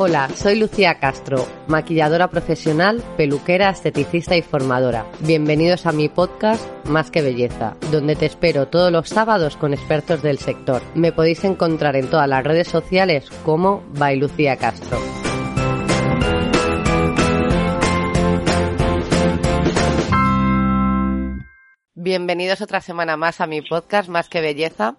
Hola, soy Lucía Castro, maquilladora profesional, peluquera, esteticista y formadora. Bienvenidos a mi podcast Más que Belleza, donde te espero todos los sábados con expertos del sector. Me podéis encontrar en todas las redes sociales como by Lucía Castro. Bienvenidos otra semana más a mi podcast Más que Belleza.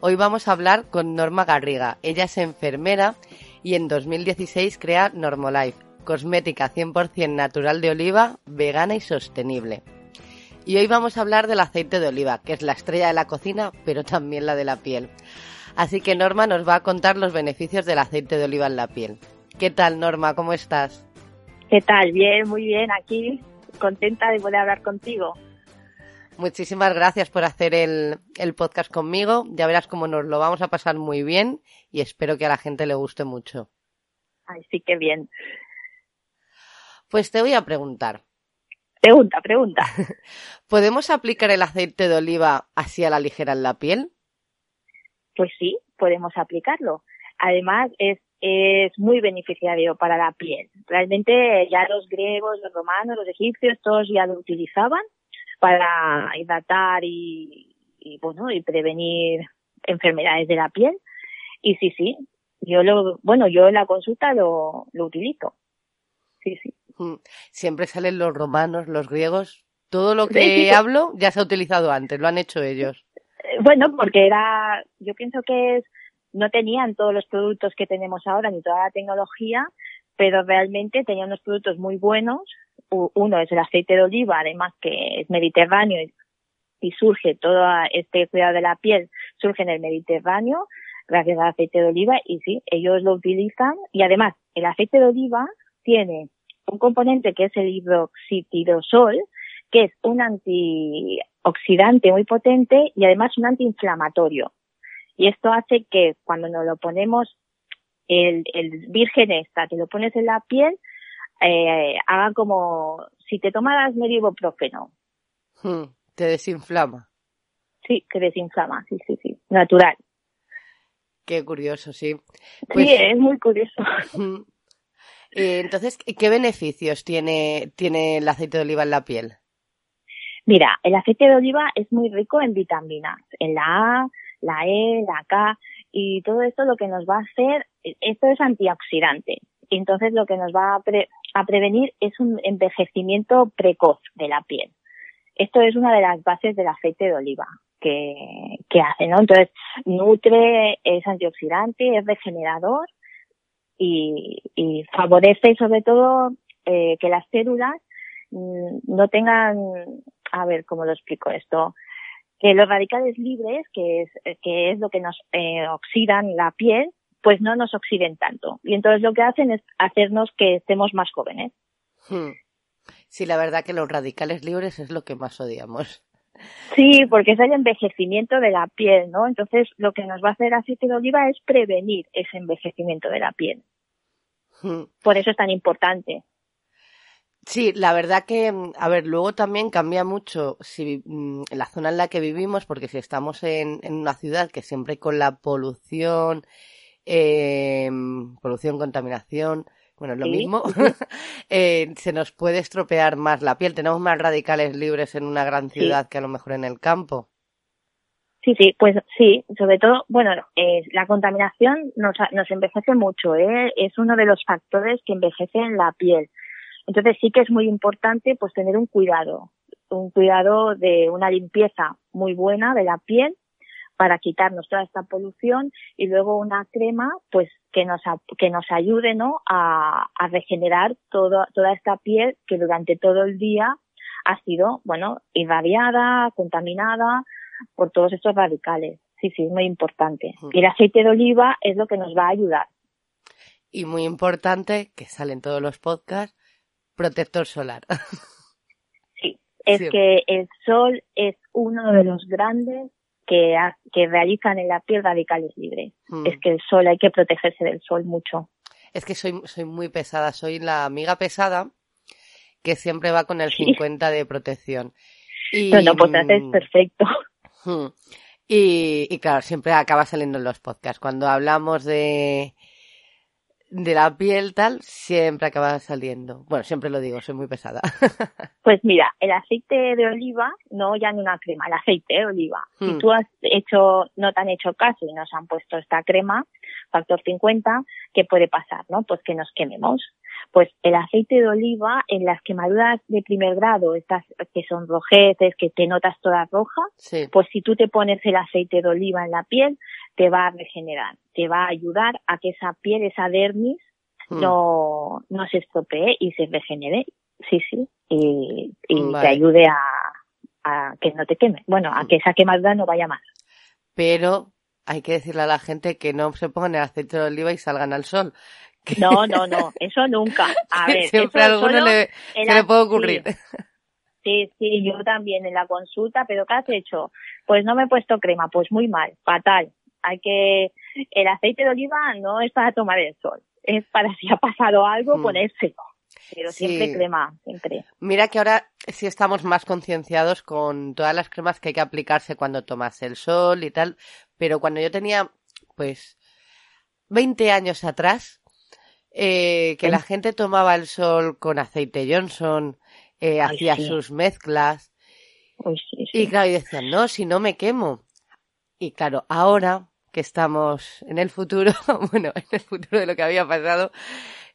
Hoy vamos a hablar con Norma Garriga. Ella es enfermera y en 2016 crea Normolife, cosmética 100% natural de oliva, vegana y sostenible. Y hoy vamos a hablar del aceite de oliva, que es la estrella de la cocina, pero también la de la piel. Así que Norma nos va a contar los beneficios del aceite de oliva en la piel. ¿Qué tal, Norma? ¿Cómo estás? ¿Qué tal? Bien, muy bien. Aquí contenta de poder hablar contigo. Muchísimas gracias por hacer el, el, podcast conmigo. Ya verás cómo nos lo vamos a pasar muy bien y espero que a la gente le guste mucho. Ay, sí, qué bien. Pues te voy a preguntar. Pregunta, pregunta. ¿Podemos aplicar el aceite de oliva así a la ligera en la piel? Pues sí, podemos aplicarlo. Además, es, es muy beneficiario para la piel. Realmente ya los griegos, los romanos, los egipcios, todos ya lo utilizaban para hidratar y, y, bueno y prevenir enfermedades de la piel. Y sí sí yo lo bueno yo en la consulta lo, lo utilizo. Sí sí. Mm, siempre salen los romanos los griegos. Todo lo que hablo ya se ha utilizado antes lo han hecho ellos. Eh, bueno porque era yo pienso que es no tenían todos los productos que tenemos ahora ni toda la tecnología pero realmente tenían unos productos muy buenos uno es el aceite de oliva, además que es mediterráneo y, surge todo este cuidado de la piel, surge en el Mediterráneo gracias al aceite de oliva y sí, ellos lo utilizan y además el aceite de oliva tiene un componente que es el hidroxitidosol, que es un antioxidante muy potente y además un antiinflamatorio. Y esto hace que cuando nos lo ponemos el, el virgen esta, te lo pones en la piel, eh, haga como si te tomaras medio ibuprofeno. Hmm, te desinflama. Sí, que desinflama, sí, sí, sí, natural. Qué curioso, sí. Pues, sí, es muy curioso. Hmm. Entonces, ¿qué beneficios tiene, tiene el aceite de oliva en la piel? Mira, el aceite de oliva es muy rico en vitaminas, en la A, la E, la K, y todo esto lo que nos va a hacer, esto es antioxidante, entonces lo que nos va a, a prevenir es un envejecimiento precoz de la piel. Esto es una de las bases del aceite de oliva que, que hace, ¿no? Entonces, nutre, es antioxidante, es regenerador y, y favorece sobre todo eh, que las células mm, no tengan, a ver cómo lo explico esto, que los radicales libres, que es, que es lo que nos eh, oxidan la piel, pues no nos oxiden tanto. Y entonces lo que hacen es hacernos que estemos más jóvenes. Hmm. Sí, la verdad que los radicales libres es lo que más odiamos. Sí, porque es el envejecimiento de la piel, ¿no? Entonces lo que nos va a hacer aceite de oliva es prevenir ese envejecimiento de la piel. Hmm. Por eso es tan importante. Sí, la verdad que, a ver, luego también cambia mucho si mm, la zona en la que vivimos, porque si estamos en, en una ciudad que siempre con la polución eh, polución, contaminación, bueno, es lo mismo, eh, se nos puede estropear más la piel. Tenemos más radicales libres en una gran ciudad que a lo mejor en el campo. Sí, sí, pues sí, sobre todo, bueno, eh, la contaminación nos, nos envejece mucho, ¿eh? es uno de los factores que envejecen la piel. Entonces sí que es muy importante pues tener un cuidado, un cuidado de una limpieza muy buena de la piel para quitarnos toda esta polución y luego una crema pues que nos que nos ayude no a, a regenerar todo, toda esta piel que durante todo el día ha sido bueno irradiada contaminada por todos estos radicales. Sí sí es muy importante. Y el aceite de oliva es lo que nos va a ayudar. Y muy importante que salen todos los podcasts protector solar. Sí es que el sol es uno de los grandes que, que realizan en la piel radicales libres. Hmm. Es que el sol, hay que protegerse del sol mucho. Es que soy, soy muy pesada, soy la amiga pesada que siempre va con el 50 de protección. Y, no, no, pues haces perfecto. Hmm. Y, y claro, siempre acaba saliendo en los podcasts. Cuando hablamos de, de la piel tal siempre acaba saliendo. Bueno, siempre lo digo, soy muy pesada. Pues mira, el aceite de oliva, no ya en una crema, el aceite de oliva. Si Hmm. tú has hecho, no te han hecho caso y nos han puesto esta crema, factor 50, ¿qué puede pasar, no? Pues que nos quememos. Pues el aceite de oliva en las quemaduras de primer grado, estas que son rojeces, que te notas toda roja, Sí. pues si tú te pones el aceite de oliva en la piel, te va a regenerar, te va a ayudar a que esa piel, esa dermis, Mm. no, no se estropee y se regenere. Sí, sí. Y, y Vale. te ayude a, a que no te queme. Bueno, a que esa quemadura no vaya más. Pero hay que decirle a la gente que no se pongan el aceite de oliva y salgan al sol. No, no, no. Eso nunca. A ver, siempre a alguno le, se le puede ocurrir. Sí, sí, yo también en la consulta, pero ¿qué has hecho? Pues no me he puesto crema, pues muy mal, fatal. Hay que, el aceite de oliva no es para tomar el sol, es para si ha pasado algo Mm. ponérselo. Pero Sí. siempre crema, siempre. Mira que ahora sí estamos más concienciados con todas las cremas que hay que aplicarse cuando tomas el sol y tal, pero cuando yo tenía, pues, 20 años atrás, eh, que la gente tomaba el sol con aceite Johnson, eh, Ay, hacía sí. sus mezclas, Uy, sí, sí. y claro, y decían, no, si no me quemo. Y claro, ahora que estamos en el futuro, bueno, en el futuro de lo que había pasado,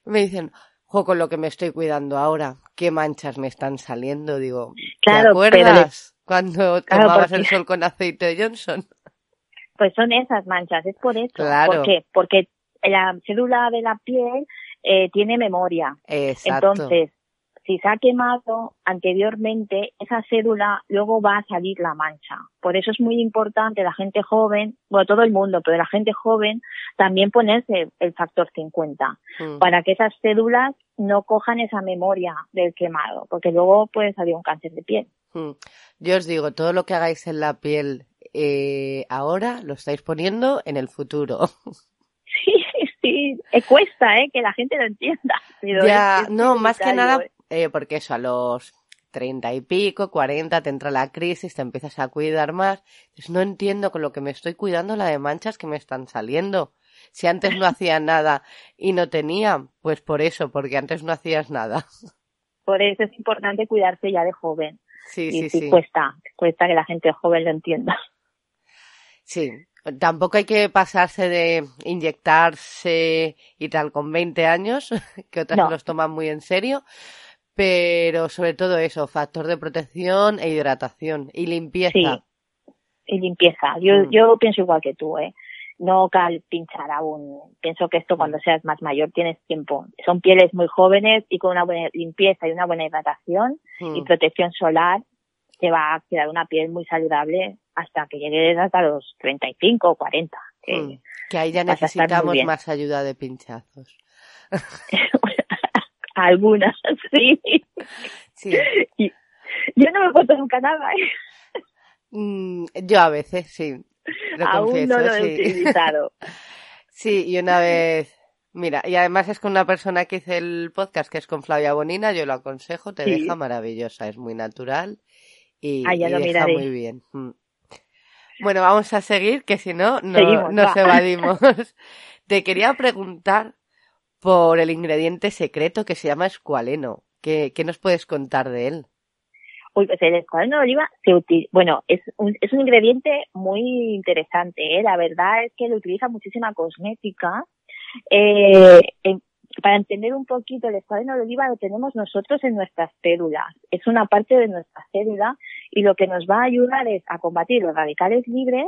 me dicen, jo, con lo que me estoy cuidando ahora, qué manchas me están saliendo. Digo, ¿te pero acuerdas cuando Claro, tomabas porque- el sol con aceite de Johnson? Pues son esas manchas, es por eso. Claro. ¿Por qué? Porque la célula de la piel eh, tiene memoria. Exacto. Entonces, si se ha quemado anteriormente, esa célula luego va a salir la mancha. Por eso es muy importante la gente joven, bueno, todo el mundo, pero la gente joven también ponerse el factor 50 Mm. para que esas células no cojan esa memoria del quemado, porque luego puede salir un cáncer de piel. Mm. Yo os digo, todo lo que hagáis en la piel eh, ahora lo estáis poniendo en el futuro. Sí, eh, cuesta, ¿eh? Que la gente lo entienda. pero ya, es- es no, más que nada, ¿eh? eh, porque eso, a los treinta y pico, cuarenta, te entra la crisis, te empiezas a cuidar más. No entiendo con lo que me estoy cuidando la de manchas que me están saliendo. Si antes no hacía nada y no tenía, pues por eso, porque antes no hacías nada. Por eso es importante cuidarse ya de joven. Sí, y sí, sí, sí. cuesta, cuesta que la gente joven lo entienda. Sí, tampoco hay que pasarse de inyectarse y tal con 20 años, que otras No. los toman muy en serio, pero sobre todo eso, factor de protección e hidratación y limpieza. y limpieza. Yo, Mm. yo pienso igual que tú, ¿eh? No cal pinchar aún. Pienso que esto cuando seas más mayor tienes tiempo. Son pieles muy jóvenes y con una buena limpieza y una buena hidratación y Mm. protección solar te va a quedar una piel muy saludable hasta que llegues hasta los 35 o 40. que Mm. Que ahí ya necesitamos más ayuda de pinchazos. Algunas, sí. Sí. Yo no me he puesto nunca nada, ¿eh? Mm, yo a veces, sí. Lo Aún confieso, no lo he sí. utilizado. Sí, y una vez, mira, y además es con una persona que hice el podcast, que es con Flavia Bonina, yo lo aconsejo, te Sí. deja maravillosa, es muy natural y, Ah, ya y lo deja miraré. muy bien. Bueno, vamos a seguir, que si no, no Seguimos, nos va. evadimos. te quería preguntar por el ingrediente secreto que se llama escualeno. ¿Qué, qué nos puedes contar de él? Uy, pues el escuadrón de oliva se utiliza, bueno, es un, es un ingrediente muy interesante, ¿eh? La verdad es que lo utiliza muchísima cosmética. Eh, en- para entender un poquito el escuadrón de oliva lo tenemos nosotros en nuestras células. Es una parte de nuestra célula y lo que nos va a ayudar es a combatir los radicales libres,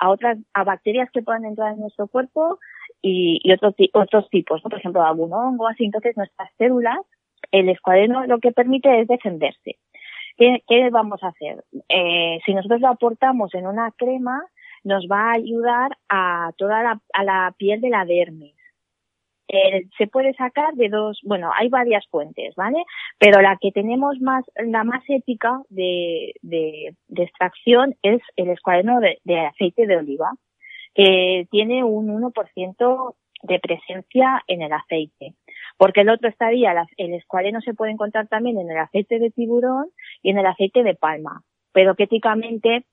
a otras, a bacterias que puedan entrar en nuestro cuerpo y, y otros, otros tipos, ¿no? Por ejemplo, algún hongo, así. Entonces, nuestras células, el escuadreno lo que permite es defenderse. ¿Qué, qué vamos a hacer? Eh, si nosotros lo aportamos en una crema, nos va a ayudar a toda la, a la piel de la dermis. Eh, se puede sacar de dos, bueno, hay varias fuentes, ¿vale? Pero la que tenemos más, la más ética de, de, de extracción es el escuadreno de, aceite de oliva, que tiene un 1% de presencia en el aceite. Porque el otro estaría, el escualeno se puede encontrar también en el aceite de tiburón y en el aceite de palma, pero que éticamente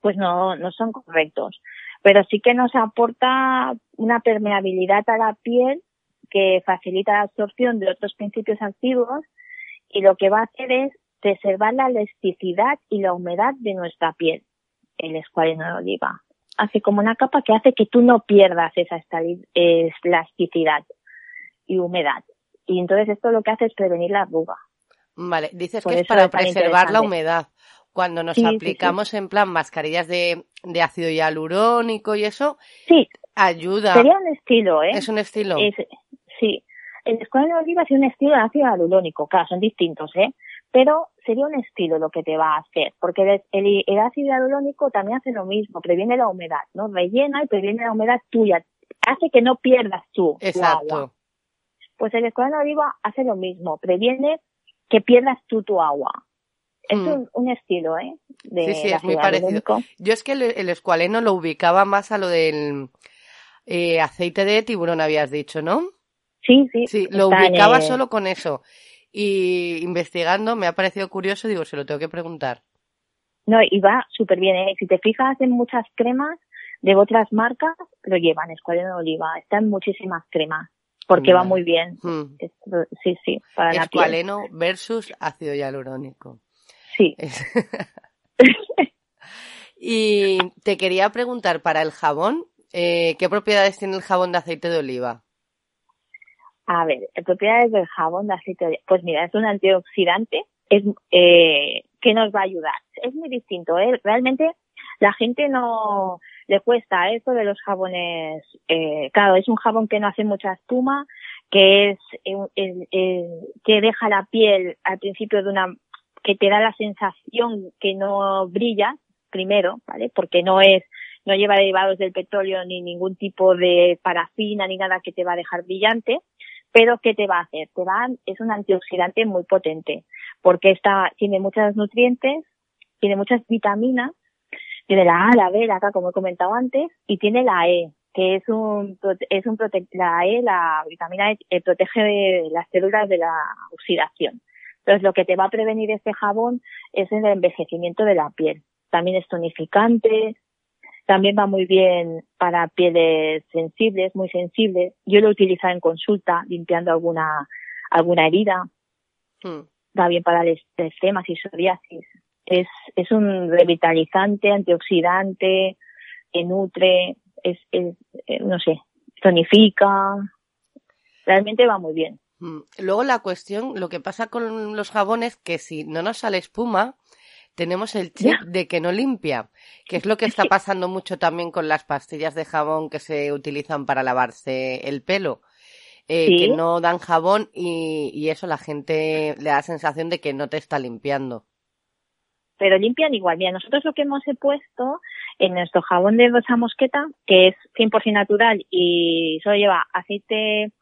pues no, no son correctos. Pero sí que nos aporta una permeabilidad a la piel que facilita la absorción de otros principios activos y lo que va a hacer es preservar la elasticidad y la humedad de nuestra piel, el escualeno de oliva. Hace como una capa que hace que tú no pierdas esa elasticidad y humedad. Y entonces esto lo que hace es prevenir la arruga. Vale, dices que es para preservar la humedad. Cuando nos aplicamos en plan mascarillas de, de, ácido hialurónico y eso, sí. ayuda. Sería un estilo, ¿eh? Es un estilo. sí. El escuadrón de oliva es un estilo de ácido hialurónico, claro, son distintos, ¿eh? Pero sería un estilo lo que te va a hacer, porque el, el ácido hialurónico también hace lo mismo, previene la humedad, ¿no? Rellena y previene la humedad tuya, hace que no pierdas tú Exacto. agua. Pues el escuadrón de oliva hace lo mismo, previene que pierdas tú tu agua. Es mm. un, estilo, ¿eh? De sí, sí, es muy parecido. Yo es que el, escualeno lo ubicaba más a lo del eh, aceite de tiburón, habías dicho, ¿no? Sí, sí. Sí, lo ubicaba solo con eso. Y investigando me ha parecido curioso, digo, se lo tengo que preguntar. No, y va súper bien, ¿eh? Si te fijas en muchas cremas de otras marcas, lo llevan, escualeno de oliva. Están muchísimas cremas porque va muy bien. Hmm. sí, sí, para Escualeno versus ácido hialurónico. Sí. y te quería preguntar, para el jabón, eh, ¿qué propiedades tiene el jabón de aceite de oliva? A ver, propiedades del jabón de aceite de oliva. Pues mira, es un antioxidante es, eh, que nos va a ayudar. Es muy distinto, ¿eh? Realmente la gente no le cuesta esto de los jabones. Eh, claro, es un jabón que no hace mucha espuma, que es que deja la piel al principio de una que te da la sensación que no brilla primero, ¿vale? Porque no es no lleva derivados del petróleo ni ningún tipo de parafina ni nada que te va a dejar brillante, pero ¿qué te va a hacer? Te va, es un antioxidante muy potente, porque está, tiene muchos nutrientes, tiene muchas vitaminas, tiene la A, la B, la K, como he comentado antes, y tiene la E, que es un, es un la E, la vitamina E, eh, protege las células de la oxidación. Entonces, lo que te va a prevenir este jabón es el envejecimiento de la piel. También es tonificante, también va muy bien para pieles sensibles, muy sensibles. Yo lo he utilizado en consulta, limpiando alguna, alguna herida. Hmm. Va bien para el eczemas y psoriasis. Es, es un revitalizante, antioxidante, que nutre, es, es, eh, no sé, tonifica. Realmente va muy bien. Mm, luego la cuestión, lo que pasa con los jabones, que si no nos sale espuma, tenemos el chip de que no limpia, que es lo que está pasando mucho también con las pastillas de jabón que se utilizan para lavarse el pelo. Eh, que no dan jabón y, y, eso la gente le da sensación de que no te está limpiando. Pero limpian igual. Mira, nosotros lo que hemos puesto en nuestro jabón de rosa mosqueta, que es 100% natural y solo lleva aceite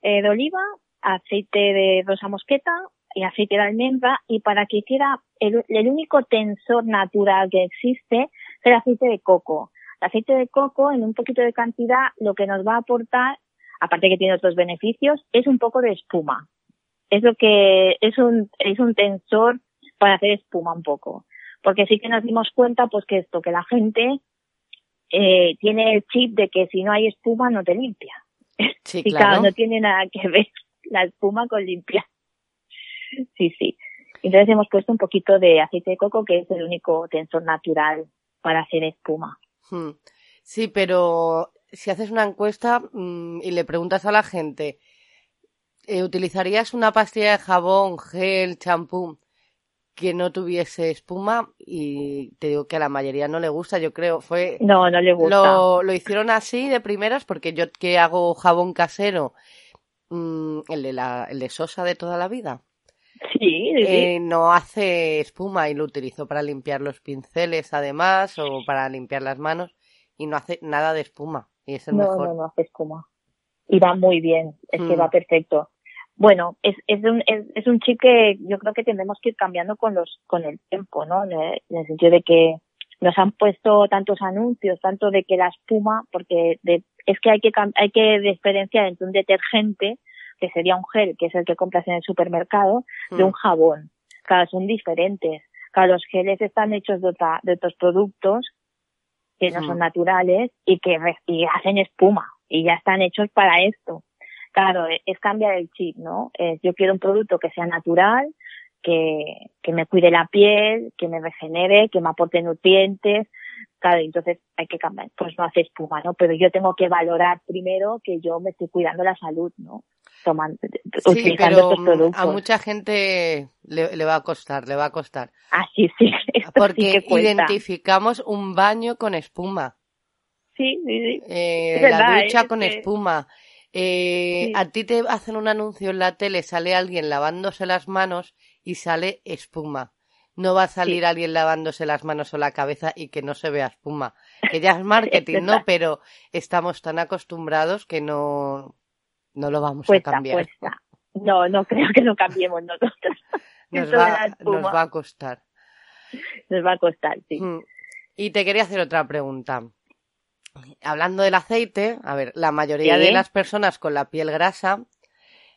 eh, de oliva, aceite de rosa mosqueta y aceite de almendra y para que hiciera el, único tensor natural que existe es el aceite de coco. El aceite de coco en un poquito de cantidad lo que nos va a aportar, aparte que tiene otros beneficios, es un poco de espuma. Es lo que es un es un tensor para hacer espuma un poco. Porque sí que nos dimos cuenta pues que esto que la gente eh, tiene el chip de que si no hay espuma no te limpia. Sí, y claro, no tiene nada que ver la espuma con limpiar. Sí, sí. Entonces hemos puesto un poquito de aceite de coco, que es el único tensor natural para hacer espuma. Hmm. Sí, pero si haces una encuesta mm, y le preguntas a la gente, eh, ¿utilizarías una pastilla de jabón, gel, champú que no tuviese espuma? Y te digo que a la mayoría no le gusta, yo creo. Fue No, no le gusta. Lo, lo hicieron así de primeras porque yo que hago jabón casero Mm, el, de la, el de Sosa de toda la vida. Sí, eh, no hace espuma y lo utilizo para limpiar los pinceles además o para limpiar las manos y no hace nada de espuma y es el no, mejor. No, no hace espuma. Y va muy bien, es que va mm. perfecto. Bueno, es, es, un, es, un chip que yo creo que tendremos que ir cambiando con los con el tiempo, ¿no? En el, sentido de que nos han puesto tantos anuncios, tanto de que la espuma, porque de, es que hay que hay que diferenciar entre un detergente que sería un gel, que es el que compras en el supermercado, de un mm. jabón. Claro, son diferentes. Claro, los geles están hechos de, de otros productos que no son mm. naturales y que y hacen espuma y ya están hechos para esto. Claro, e, es cambiar el chip, ¿no? yo quiero un producto que sea natural, que, que me cuide la piel, que me regenere, que me aporte nutrientes. Claro, entonces hay que cambiar, pues no hace espuma, ¿no? Pero yo tengo que valorar primero que yo me estoy cuidando la salud, ¿no? Tomando, sí, pero a mucha gente le, va a costar, le va a costar. Ah, sí, sí. Porque identificamos un baño con espuma. Sí, sí, sí. Eh, la ducha con espuma. Eh, A ti te hacen un anuncio en la tele, sale alguien lavándose las manos y sale espuma. No va a salir alguien lavándose las manos o la cabeza y que no se vea espuma. Que ya es marketing, ¿no? Pero estamos tan acostumbrados que no, no lo vamos a cambiar. No, no creo que lo cambiemos nosotros. Nos va, nos va a costar. Nos va a costar, sí. Mm. Y te quería hacer otra pregunta. Hablando del aceite, a ver, la mayoría de las personas con la piel grasa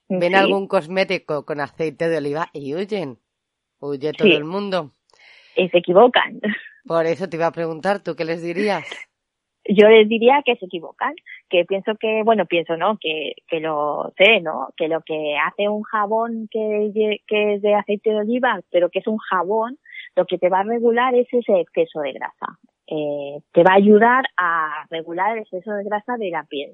ven algún cosmético con aceite de oliva y huyen. Huye todo el mundo. Y se equivocan. Por eso te iba a preguntar, ¿tú qué les dirías? Yo les diría que se equivocan, que pienso que, bueno, pienso, ¿no? Que, que lo sé, ¿no? Que lo que hace un jabón que, que es de aceite de oliva, pero que es un jabón, lo que te va a regular es ese exceso de grasa. Eh, te va a ayudar a regular el exceso de grasa de la piel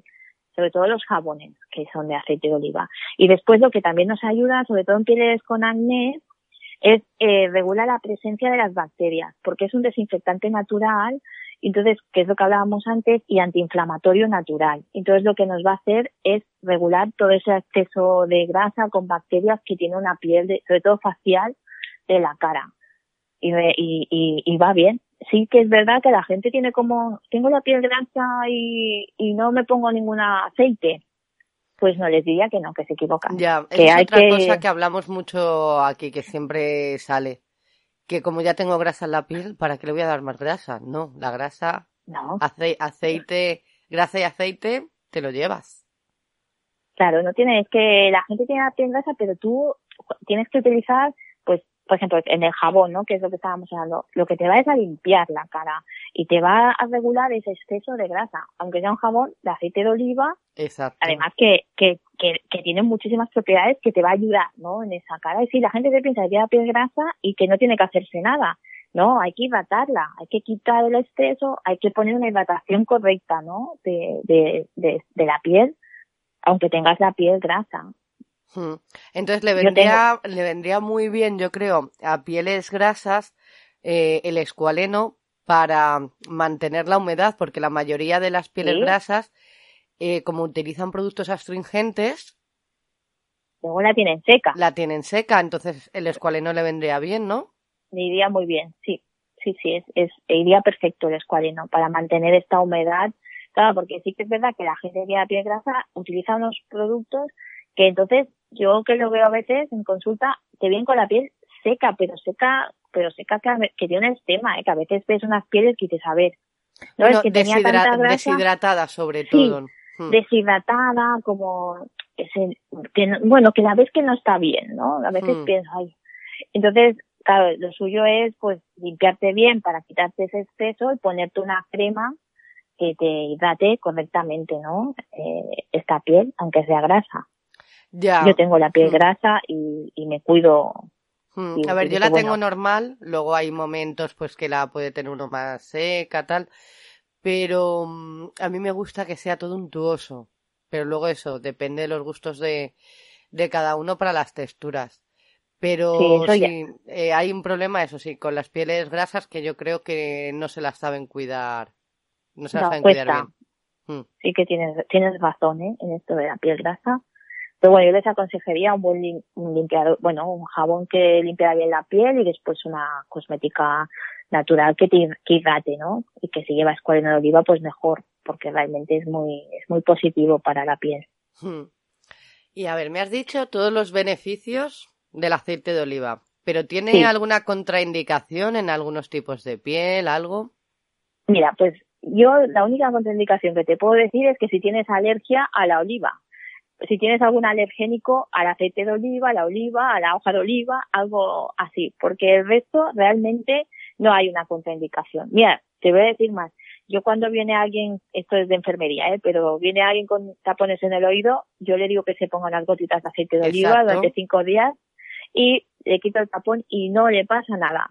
sobre todo los jabones que son de aceite de oliva. Y después lo que también nos ayuda, sobre todo en pieles con acné, es eh, regular la presencia de las bacterias, porque es un desinfectante natural, entonces, que es lo que hablábamos antes, y antiinflamatorio natural. Entonces, lo que nos va a hacer es regular todo ese exceso de grasa con bacterias que tiene una piel, sobre todo facial, de la cara. Y, y, y va bien, sí que es verdad que la gente tiene como, tengo la piel grasa y, y no me pongo ningún aceite. Pues no les diría que no, que se equivocan. Ya, que es otra cosa que hablamos mucho aquí, que siempre sale. Que como ya tengo grasa en la piel, ¿para qué le voy a dar más grasa? No, la grasa, no. aceite, grasa y aceite, te lo llevas. Claro, no tienes que la gente tiene la piel grasa, pero tú tienes que utilizar por ejemplo, en el jabón, ¿no? Que es lo que estábamos hablando, lo que te va es a limpiar la cara y te va a regular ese exceso de grasa, aunque sea un jabón de aceite de oliva. Exacto. Además que, que, que, que tiene muchísimas propiedades que te va a ayudar, ¿no? En esa cara. Y sí, la gente se piensa que tiene piel grasa y que no tiene que hacerse nada. No, hay que hidratarla, hay que quitar el exceso, hay que poner una hidratación correcta, ¿no? De, de, de, de la piel, aunque tengas la piel grasa. Hmm. Entonces le vendría, le vendría muy bien, yo creo, a pieles grasas eh, el escualeno para mantener la humedad, porque la mayoría de las pieles grasas, eh, como utilizan productos astringentes, luego la tienen seca. La tienen seca, entonces el escualeno le vendría bien, ¿no? Le iría muy bien, sí, sí, sí, es, es iría perfecto el escualeno para mantener esta humedad. Claro, porque sí que es verdad que la gente que tiene piel grasa utiliza unos productos que entonces yo que lo veo a veces en consulta, te vienen con la piel seca, pero seca, pero seca que, que tiene un tema, ¿eh? que a veces ves unas pieles que dices, a ver, no, es que tenía tanta grasa, deshidratada sobre todo. Hmm. Deshidratada, como, que, bueno, que la ves que no está bien, ¿no? A veces hmm. piensas, ay. Entonces, claro, lo suyo es, pues, limpiarte bien para quitarte ese exceso y ponerte una crema que te hidrate correctamente, ¿no? Eh, esta piel, aunque sea grasa. Yo tengo la piel mm. grasa y, y me cuido. Mm, a ver, yo la tengo normal, luego hay momentos pues que la puede tener uno más seca, tal, pero mm, a mí me gusta que sea todo untuoso, pero luego eso, depende de los gustos de, de cada uno para las texturas. Pero sí, eh, hay un problema, eso sí, con las pieles grasas que yo creo que no se las saben cuidar. No se las saben cuidar bien. Sí que tienes, tienes razón ¿eh? en esto de la piel grasa. Pero bueno, yo les aconsejaría un buen limpiador, bueno, un jabón que limpiara bien la piel y después una cosmética natural que te hidrate, ¿no? Y que si llevas escualeno de oliva, pues mejor, porque realmente es muy, es muy positivo para la piel. Hmm. Y a ver, me has dicho todos los beneficios del aceite de oliva, pero ¿tiene alguna contraindicación en algunos tipos de piel, algo? Mira, pues yo la única contraindicación que te puedo decir es que si tienes alergia a la oliva, si tienes algún alergénico al aceite de oliva, a la oliva, a la hoja de oliva, algo así, porque el resto realmente no hay una contraindicación. Mira, te voy a decir más. yo cuando viene alguien, esto es de enfermería, ¿eh? pero viene alguien con tapones en el oído, yo le digo que se ponga unas gotitas de aceite de oliva durante cinco días y le quito el tapón y no le pasa nada.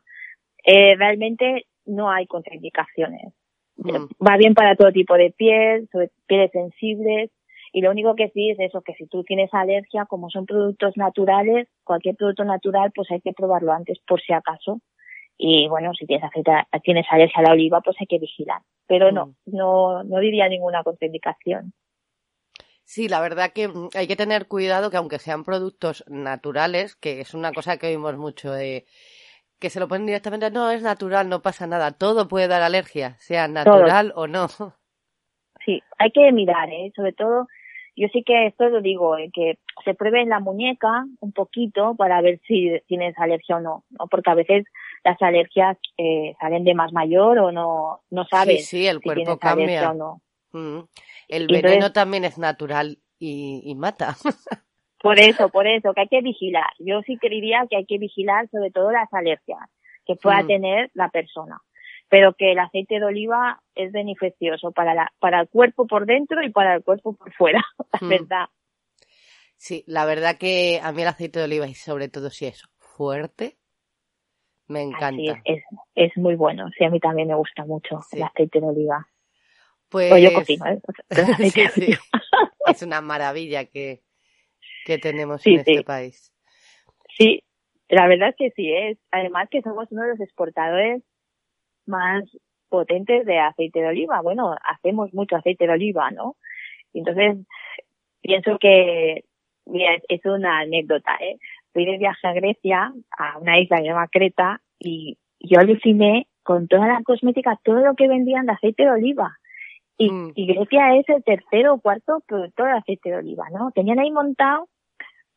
Eh, realmente no hay contraindicaciones. Mm. Va bien para todo tipo de piel, sobre pieles sensibles, y lo único que sí es eso, que si tú tienes alergia, como son productos naturales, cualquier producto natural, pues hay que probarlo antes por si acaso. Y bueno, si tienes, tienes alergia a la oliva, pues hay que vigilar. Pero no, mm. no, no diría ninguna contraindicación. Sí, la verdad que mm, hay que tener cuidado que aunque sean productos naturales, que es una cosa que oímos mucho de que se lo ponen directamente, no, es natural, no pasa nada, todo puede dar alergia, sea natural o no. Sí, hay que mirar, ¿eh? sobre todo yo sí que esto lo digo, eh, que se pruebe en la muñeca un poquito para ver si tienes alergia o no, ¿no? porque a veces las alergias eh, salen de más mayor o no, no sabes sí, el cuerpo cambia. o no. Mm. El veneno también es natural y, mata. por eso, por eso, que hay que vigilar. Yo sí creería que hay que vigilar sobre todo las alergias que pueda mm. tener la persona pero que el aceite de oliva es beneficioso para, la, para el cuerpo por dentro y para el cuerpo por fuera, la hmm. verdad. Sí, la verdad que a mí el aceite de oliva y sobre todo si es fuerte, me encanta. es, es, muy bueno, sí, a mí también me gusta mucho el aceite de oliva. Pues... Yo cocino, ¿eh? es una maravilla que, que tenemos en este país. Sí, la verdad es que sí, es. Además que somos uno de los exportadores más potentes de aceite de oliva. Bueno, hacemos mucho aceite de oliva, ¿no? Entonces, pienso que, mira, es una anécdota, ¿eh? Fui de viaje a Grecia, a una isla que se llama Creta, y yo aluciné con toda la cosmética, todo lo que vendían de aceite de oliva. Y, mm. y Grecia es el tercero o cuarto productor de aceite de oliva, ¿no? Tenían ahí montado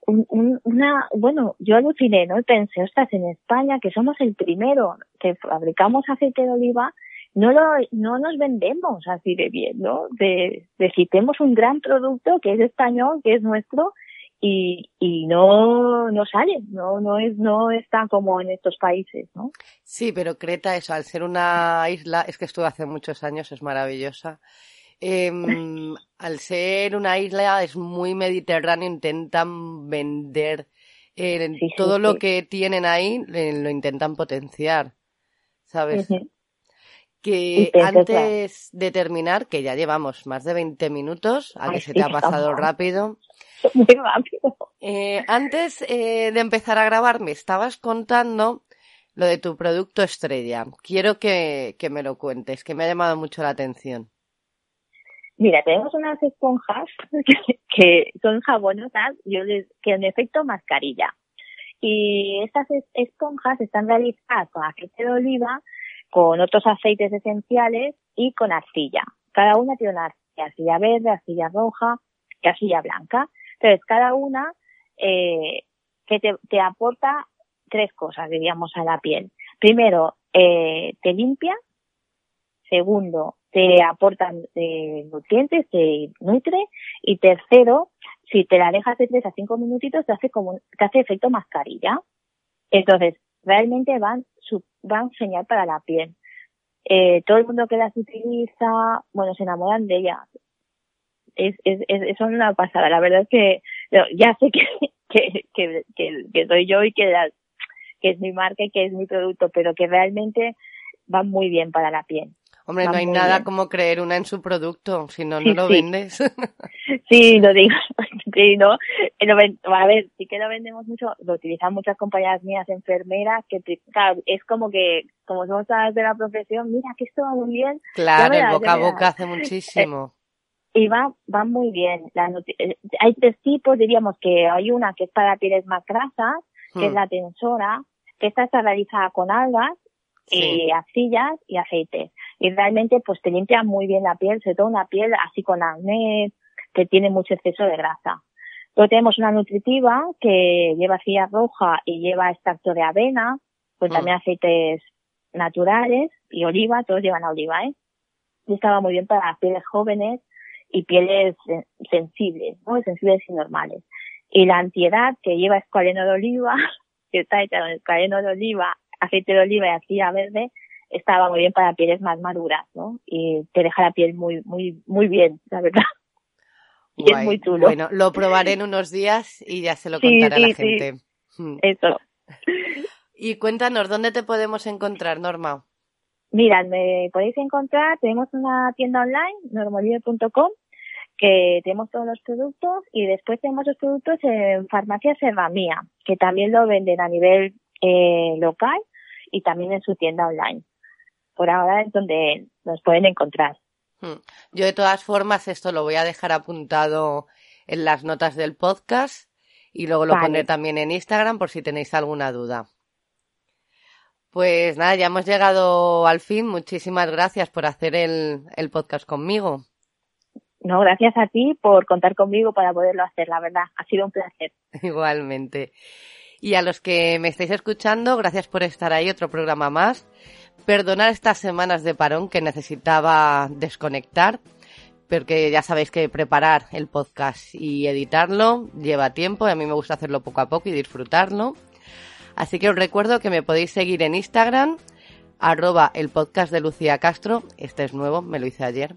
un, una, bueno, yo aluciné, ¿no? Pensé, ostras, en España, que somos el primero que fabricamos aceite de oliva, no lo, no nos vendemos así de bien, ¿no? De, de si tenemos un gran producto que es español, que es nuestro, y, y no, no sale, no, no es, no está como en estos países, ¿no? Sí, pero Creta, eso, al ser una isla, es que estuve hace muchos años, es maravillosa. Eh, al ser una isla es muy mediterráneo, intentan vender eh, todo lo que tienen ahí, lo intentan potenciar, ¿sabes? Que antes de terminar, que ya llevamos más de 20 minutos, a que se te ha pasado rápido. Muy rápido. Eh, antes eh, de empezar a grabar, me estabas contando lo de tu producto estrella. Quiero que, que me lo cuentes, que me ha llamado mucho la atención. Mira, tenemos unas esponjas que, son jabonosas, yo les, que en efecto mascarilla. Y estas esponjas están realizadas con aceite de oliva, con otros aceites esenciales y con arcilla. Cada una tiene una arcilla, verde, arcilla roja y arcilla blanca. Entonces, cada una eh, que te, te, aporta tres cosas, diríamos, a la piel. Primero, eh, te limpia. Segundo, te aportan eh, nutrientes, te nutre. Y tercero, si te la dejas de tres a cinco minutitos, te hace como, te hace efecto mascarilla. Entonces, realmente van, su, van señal para la piel. Eh, todo el mundo que las utiliza, bueno, se enamoran de ellas. Es, es, es, son una pasada. La verdad es que ya sé que, que, que, que, soy yo y que, que es mi marca y que es mi producto, pero que realmente van muy bien para la piel. Hombre, no hay nada como creer una en su producto, si no, no lo vendes. sí, lo digo. Sí, ¿no? a ver, sí que lo vendemos mucho, lo utilizan muchas compañías mías enfermeras, que claro, es como que, como somos todas de la profesión, mira que esto va muy bien. Claro, el boca a boca hace muchísimo. Eh, y va, va muy bien. La, eh, hay tres tipos, diríamos que hay una que es para pieles más grasas, que es hmm. la tensora, que esta está realizada con algas, y arcillas y aceites y realmente pues te limpia muy bien la piel, sobre todo una piel así con acné, que tiene mucho exceso de grasa. Luego tenemos una nutritiva que lleva arcilla roja y lleva extracto de avena, pues también mm. aceites naturales y oliva, todos llevan oliva, ¿eh? Y estaba muy bien para pieles jóvenes y pieles sensibles, ¿no? Sensibles y normales. Y la antiedad que lleva escualeno de oliva, que está hecha con escualeno de oliva, aceite de oliva y arcilla verde, estaba muy bien para pieles más maduras, ¿no? Y te deja la piel muy, muy, muy bien, la verdad. Y es muy chulo. Bueno, lo probaré en unos días y ya se lo contaré a la gente. Hmm. Eso. Y cuéntanos, ¿dónde te podemos encontrar, Norma? Mira, me podéis encontrar, tenemos una tienda online, normolive.com, que tenemos todos los productos y después tenemos los productos en farmacias Mía, que también lo venden a nivel eh, local y también en su tienda online. Por ahora es donde nos pueden encontrar. Hmm. Yo de todas formas esto lo voy a dejar apuntado en las notas del podcast y luego lo pondré también en Instagram por si tenéis alguna duda. Pues nada, ya hemos llegado al fin. Muchísimas gracias por hacer el, el podcast conmigo. No, gracias a ti por contar conmigo para poderlo hacer, la verdad. Ha sido un placer. Igualmente. Y a los que me estáis escuchando, gracias por estar ahí, otro programa más. Perdonar estas semanas de parón que necesitaba desconectar, porque ya sabéis que preparar el podcast y editarlo lleva tiempo y a mí me gusta hacerlo poco a poco y disfrutarlo. Así que os recuerdo que me podéis seguir en Instagram, arroba el podcast de Lucía Castro, este es nuevo, me lo hice ayer,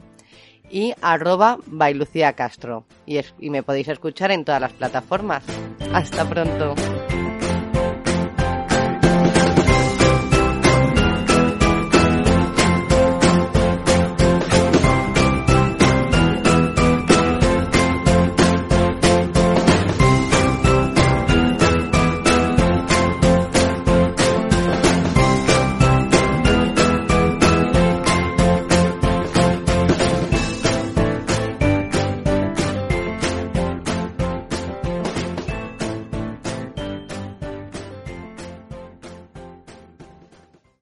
y arroba by Lucía Castro. Y, y me podéis escuchar en todas las plataformas. Hasta pronto.